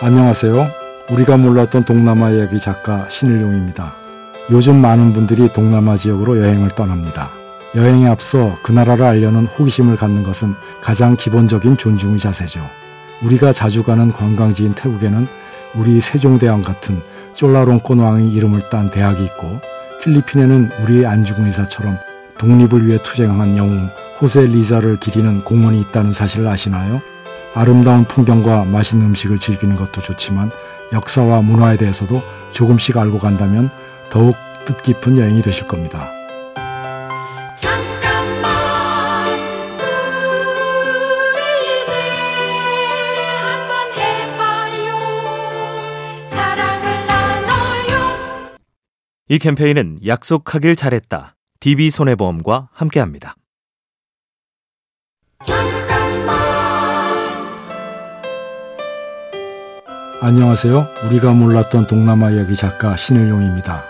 안녕하세요. 우리가 몰랐던 동남아 이야기 작가 신일용입니다. 요즘 많은 분들이 동남아 지역으로 여행을 떠납니다. 여행에 앞서 그 나라를 알려는 호기심을 갖는 것은 가장 기본적인 존중의 자세죠. 우리가 자주 가는 관광지인 태국에는 우리 세종대왕 같은 쫄라롱콘 왕의 이름을 딴 대학이 있고 필리핀에는 우리의 안중근 의사처럼 독립을 위해 투쟁한 영웅 호세 리자를 기리는 공원이 있다는 사실을 아시나요? 아름다운 풍경과 맛있는 음식을 즐기는 것도 좋지만 역사와 문화에 대해서도 조금씩 알고 간다면 더욱 뜻깊은 여행이 되실 겁니다. 이 캠페인은 약속하길 잘했다. DB손해보험과 함께합니다. 안녕하세요. 우리가 몰랐던 동남아 이야기 작가 신일용입니다.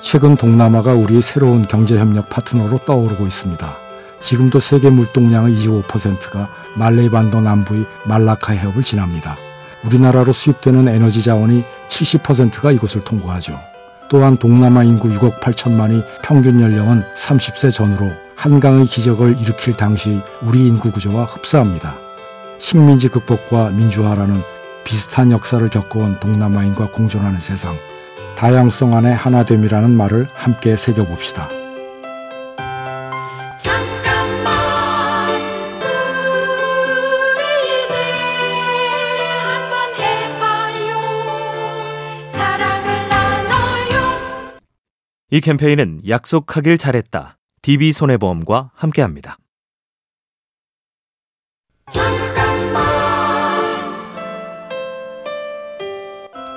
최근 동남아가 우리의 새로운 경제협력 파트너로 떠오르고 있습니다. 지금도 세계 물동량의 25%가 말레이 반도 남부의 말라카 해협을 지납니다. 우리나라로 수입되는 에너지 자원이 70%가 이곳을 통과하죠. 또한 동남아 인구 6억 8천만의 평균 연령은 30세 전후로 한강의 기적을 일으킬 당시 우리 인구 구조와 흡사합니다. 식민지 극복과 민주화라는 비슷한 역사를 겪어온 동남아인과 공존하는 세상, 다양성 안에 하나됨이라는 말을 함께 새겨봅시다. 이 캠페인은 약속하길 잘했다. DB손해보험과 함께합니다.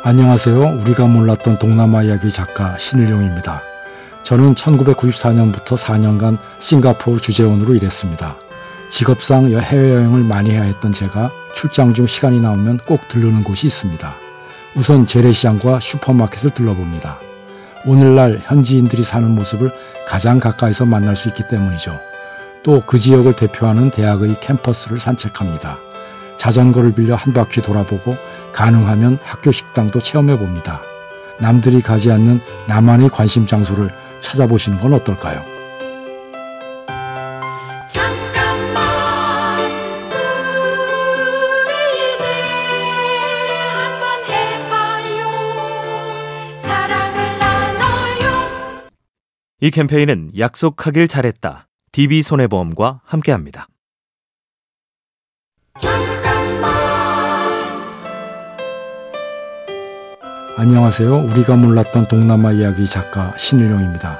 안녕하세요. 우리가 몰랐던 동남아 이야기 작가 신일용입니다. 저는 1994년부터 4년간 싱가포르 주재원으로 일했습니다. 직업상 해외여행을 많이 해야 했던 제가 출장 중 시간이 나오면 꼭 들르는 곳이 있습니다. 우선 재래시장과 슈퍼마켓을 들러봅니다. 오늘날 현지인들이 사는 모습을 가장 가까이서 만날 수 있기 때문이죠. 또 그 지역을 대표하는 대학의 캠퍼스를 산책합니다. 자전거를 빌려 한 바퀴 돌아보고 가능하면 학교 식당도 체험해 봅니다. 남들이 가지 않는 나만의 관심 장소를 찾아보시는 건 어떨까요? 이 캠페인은 약속하길 잘했다. DB손해보험과 함께합니다. 안녕하세요. 우리가 몰랐던 동남아 이야기 작가 신일용입니다.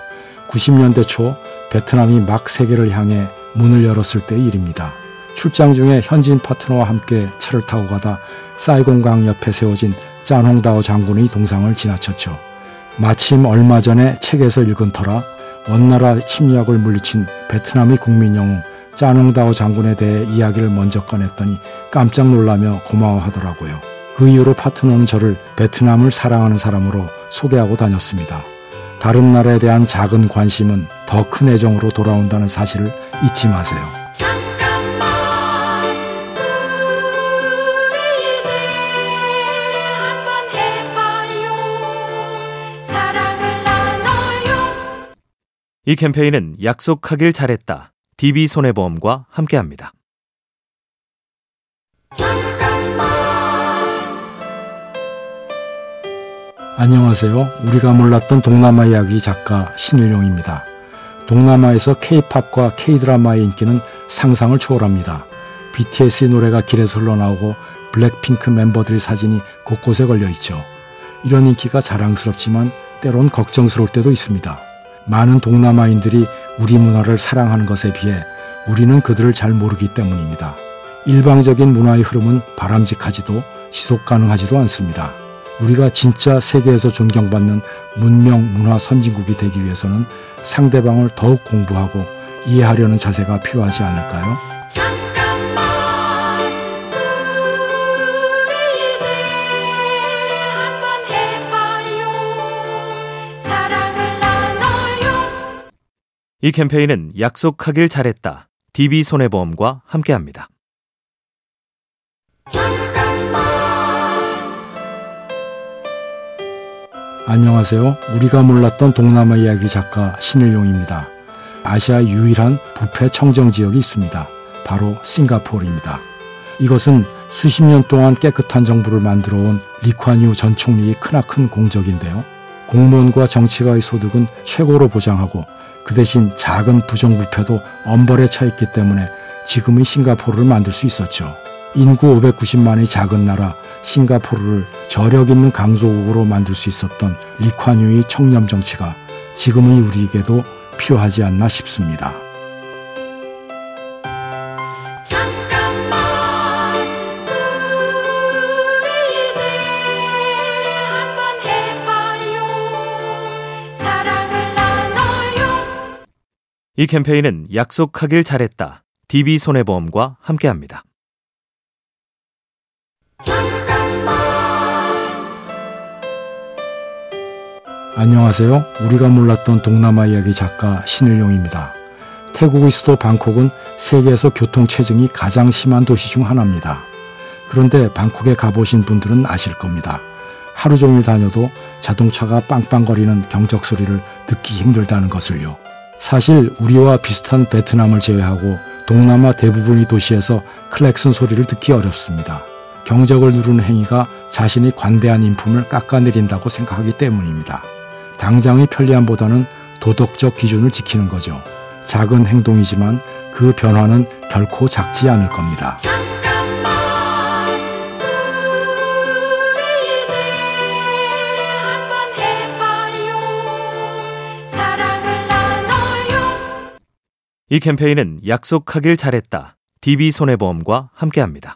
90년대 초 베트남이 막 세계를 향해 문을 열었을 때의 일입니다. 출장 중에 현지인 파트너와 함께 차를 타고 가다 사이공강 옆에 세워진 짠홍다오 장군의 동상을 지나쳤죠. 마침 얼마 전에 책에서 읽은 터라 원나라 침략을 물리친 베트남의 국민 영웅 짜농다오 장군에 대해 이야기를 먼저 꺼냈더니 깜짝 놀라며 고마워하더라고요. 그 이후로 파트너는 저를 베트남을 사랑하는 사람으로 소개하고 다녔습니다. 다른 나라에 대한 작은 관심은 더 큰 애정으로 돌아온다는 사실을 잊지 마세요. 이 캠페인은 약속하길 잘했다. DB손해보험과 함께합니다. 안녕하세요. 우리가 몰랐던 동남아 이야기 작가 신일용입니다. 동남아에서 K-팝과 K-드라마의 인기는 상상을 초월합니다. BTS의 노래가 길에서 흘러나오고 블랙핑크 멤버들의 사진이 곳곳에 걸려 있죠. 이런 인기가 자랑스럽지만 때론 걱정스러울 때도 있습니다. 많은 동남아인들이 우리 문화를 사랑하는 것에 비해 우리는 그들을 잘 모르기 때문입니다. 일방적인 문화의 흐름은 바람직하지도 지속 가능하지도 않습니다. 우리가 진짜 세계에서 존경받는 문명 문화 선진국이 되기 위해서는 상대방을 더욱 공부하고 이해하려는 자세가 필요하지 않을까요? 이 캠페인은 약속하길 잘했다. DB손해보험과 함께합니다. 안녕하세요. 우리가 몰랐던 동남아 이야기 작가 신일용입니다. 아시아 유일한 부패 청정 지역이 있습니다. 바로 싱가포르입니다. 이것은 수십 년 동안 깨끗한 정부를 만들어 온 리ኳ뉴 전 총리의 크나큰 공적인데요. 공무원과 정치가의 소득은 최고로 보장하고 그 대신 작은 부정부패도 엄벌에 차 있기 때문에 지금의 싱가포르를 만들 수 있었죠. 인구 590만의 작은 나라 싱가포르를 저력 있는 강소국으로 만들 수 있었던 리ኳ뉴의 청렴 정치가 지금의 우리에게도 필요하지 않나 싶습니다. 잠깐만 우리 이제 한번 해봐요 사랑을 나눠요 이 캠페인은 약속하길 잘했다. DB손해보험과 함께합니다. 안녕하세요. 우리가 몰랐던 동남아 이야기 작가 신일용입니다. 태국의 수도 방콕은 세계에서 교통 체증이 가장 심한 도시 중 하나입니다. 그런데 방콕에 가보신 분들은 아실 겁니다. 하루 종일 다녀도 자동차가 빵빵거리는 경적 소리를 듣기 힘들다는 것을요. 사실 우리와 비슷한 베트남을 제외하고 동남아 대부분의 도시에서 클렉슨 소리를 듣기 어렵습니다. 경적을 누르는 행위가 자신이 관대한 인품을 깎아내린다고 생각하기 때문입니다. 당장의 편리함보다는 도덕적 기준을 지키는 거죠. 작은 행동이지만 그 변화는 결코 작지 않을 겁니다. 잠깐만 우리 이제 한번 해봐요 사랑을 나눠요 이 캠페인은 약속하길 잘했다. DB손해보험과 함께합니다.